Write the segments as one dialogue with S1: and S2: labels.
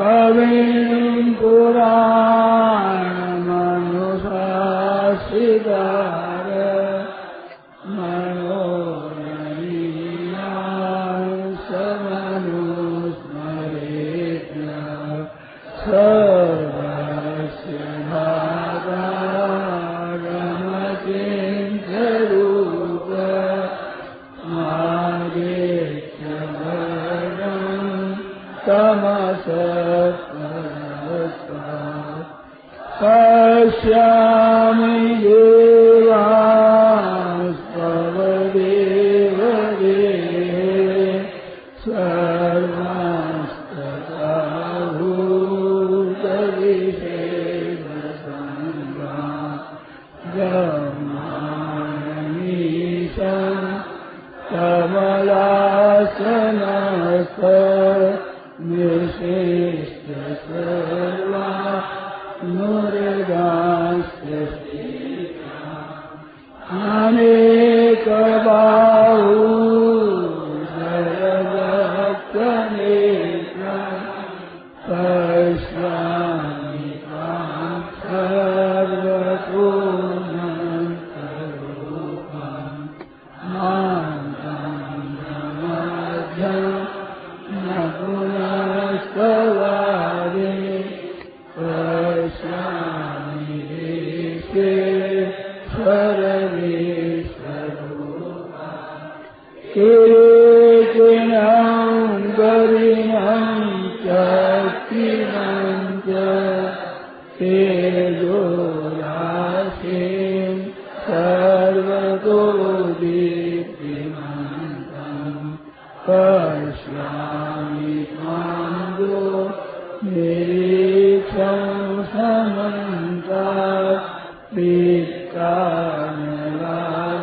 S1: कवीं पुरा।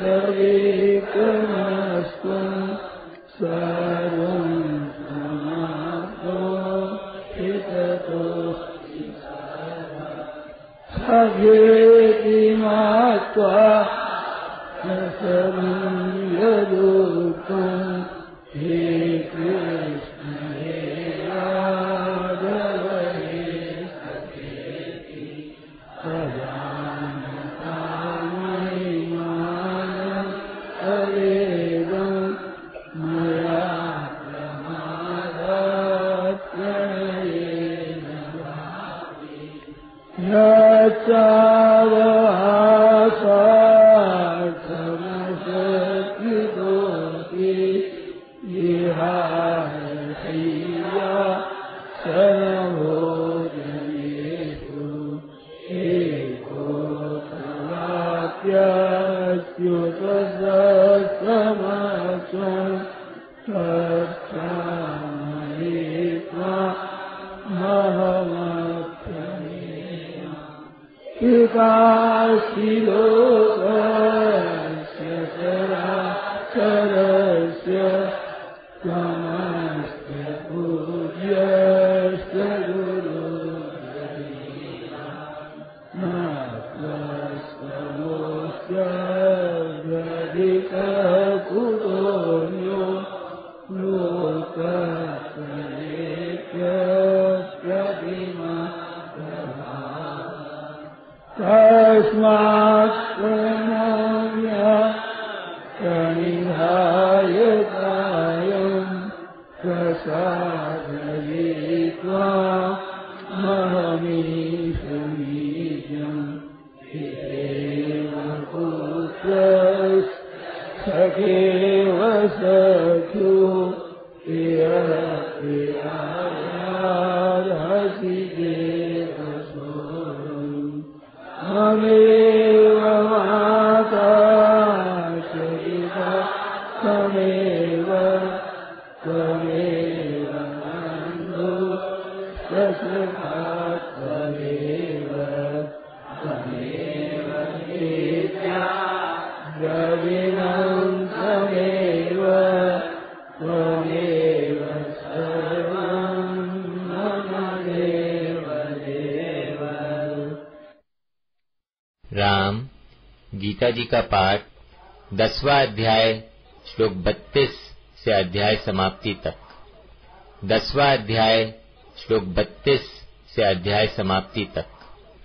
S1: कविकमस्तु सर्वं समाप्तो हिततो भवेति मात्वा न समं यदो وَأَنْ Amen.
S2: गीता जी का पाठ दसवा अध्याय, श्लोक बत्तीस से अध्याय समाप्ति तक। दसवा अध्याय, श्लोक बत्तीस से अध्याय समाप्ति तक।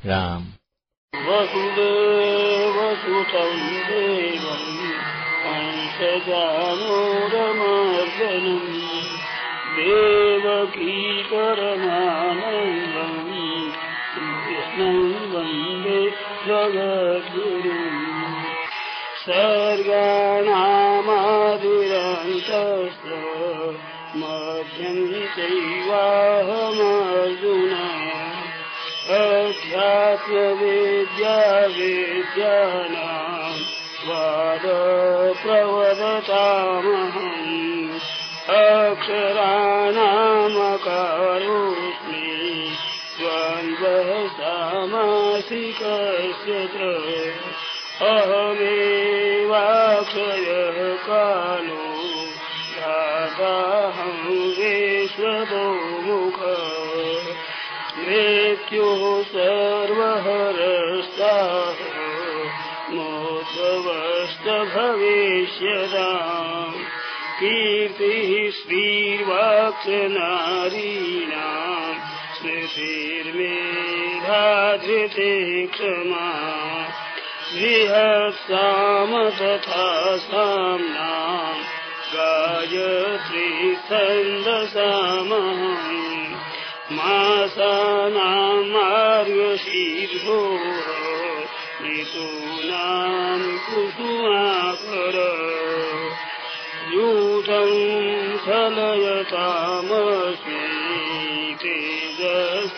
S2: राम।
S1: वसुदेवसुतं देवम् अंशजानोरमर्दनम् देवकी परमानन्दम् कृष्णं वंदे जगद्गुरुम् सर्गाणामादिरन्तस्य मध्यं चैवाहमर्जुन। अध्यात्मविद्या विद्यानां वादप्रवदतामहम् अक्षराणामकारोऽस्मि द्वन्द्वः सामासिकस्य च। अहमेवाक्षयः सर्वहरस्ताः मोद्भवश्च भविष्यताम् कीर्तिः श्रीर्वाक् स्मृतिर्मेधाधृते क्षमा। बृहत्साम तथा साम्नाम् गायत्री छन्दसामहम् मासानाम् मार्गशीर्षोः ऋतूनाम् कुसुमाकर यूतम् फलयतामस्मि तेजस्तेजस्विनामहम्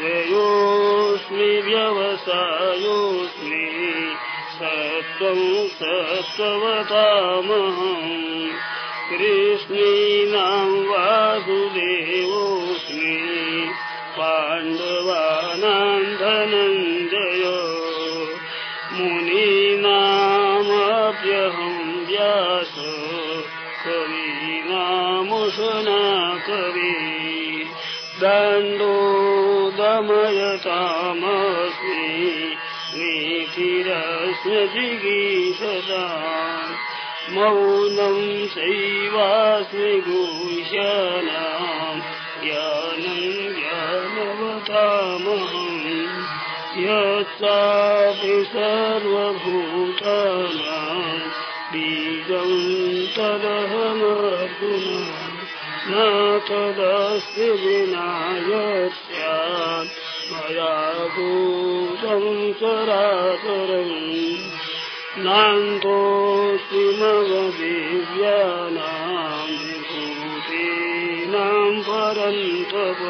S1: जयोऽस्मि व्यवसायोऽस्मि सत्त्वं सत्त्ववतामहम् कृष्णीनां व्यास कवीनामुशना कवि दण्डो दमयतामस्मि नीतिरस्म जिगीषताम् मौनं चैवास्मि गुह्यनाम् ज्ञानं ज्ञानवतामहम् यच्चापि सर्वभूतानां बीजं तदहमर्जुन न तदस्ति विना यस्यात् मया भूतं चराचरम् नान्तोऽस्ति मगदिव्यानां विभूतीनां परन्तप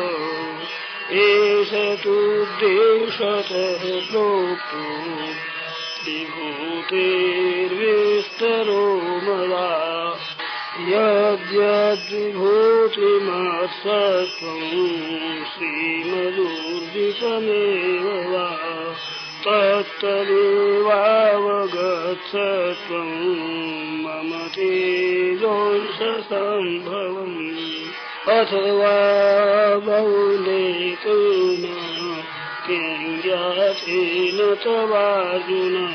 S1: एष तु देशतः प्रोक्तो। विभूतेर्विस्तरो मया। यद्यद्विभूतिमत्सत्त्वम् श्रीमदूर्जितमेव वा तत्तदेवावगत्सत्त्वम् मम وتوابوا ليقنا كنجاتين توازنا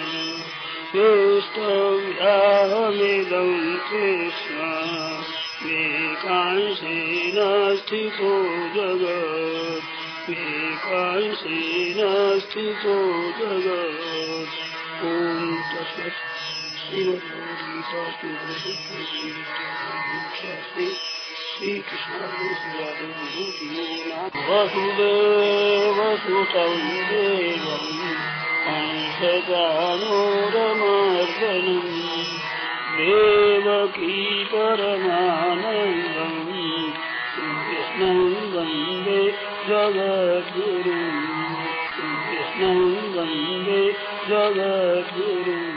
S1: يستمتع بدون تسمى بكعسنا استفو جبر بكعسنا استفو جبر قوم تصبح سيرة الله تعالى वसुदेवसुतं देवम् अंशजानोरमर्दनम् देवकी परमानन्दम् कृष्णं वन्दे जगद्गुरुम् कृष्णं वन्दे जगद्गुरुम्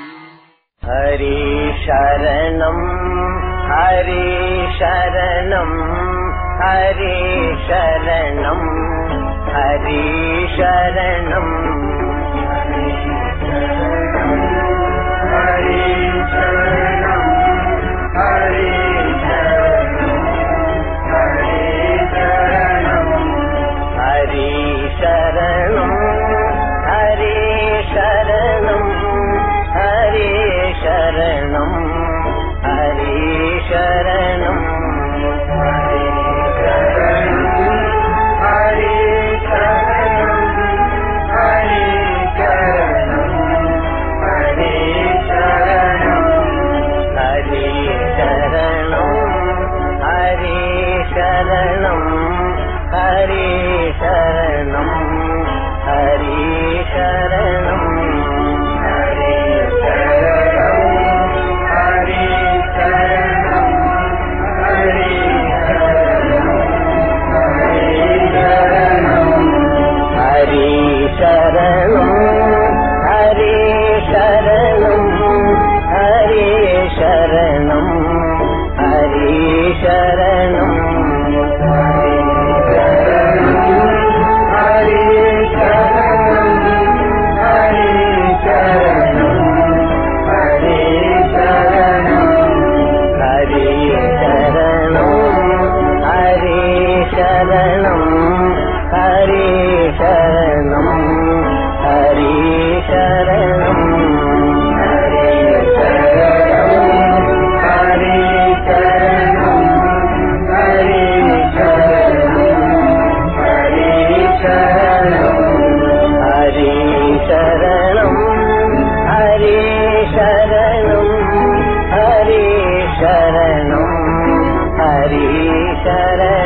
S3: हरि शरणम् हरि शरणम् हरि शरणम् हरि शरणम्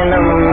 S3: ஞானம்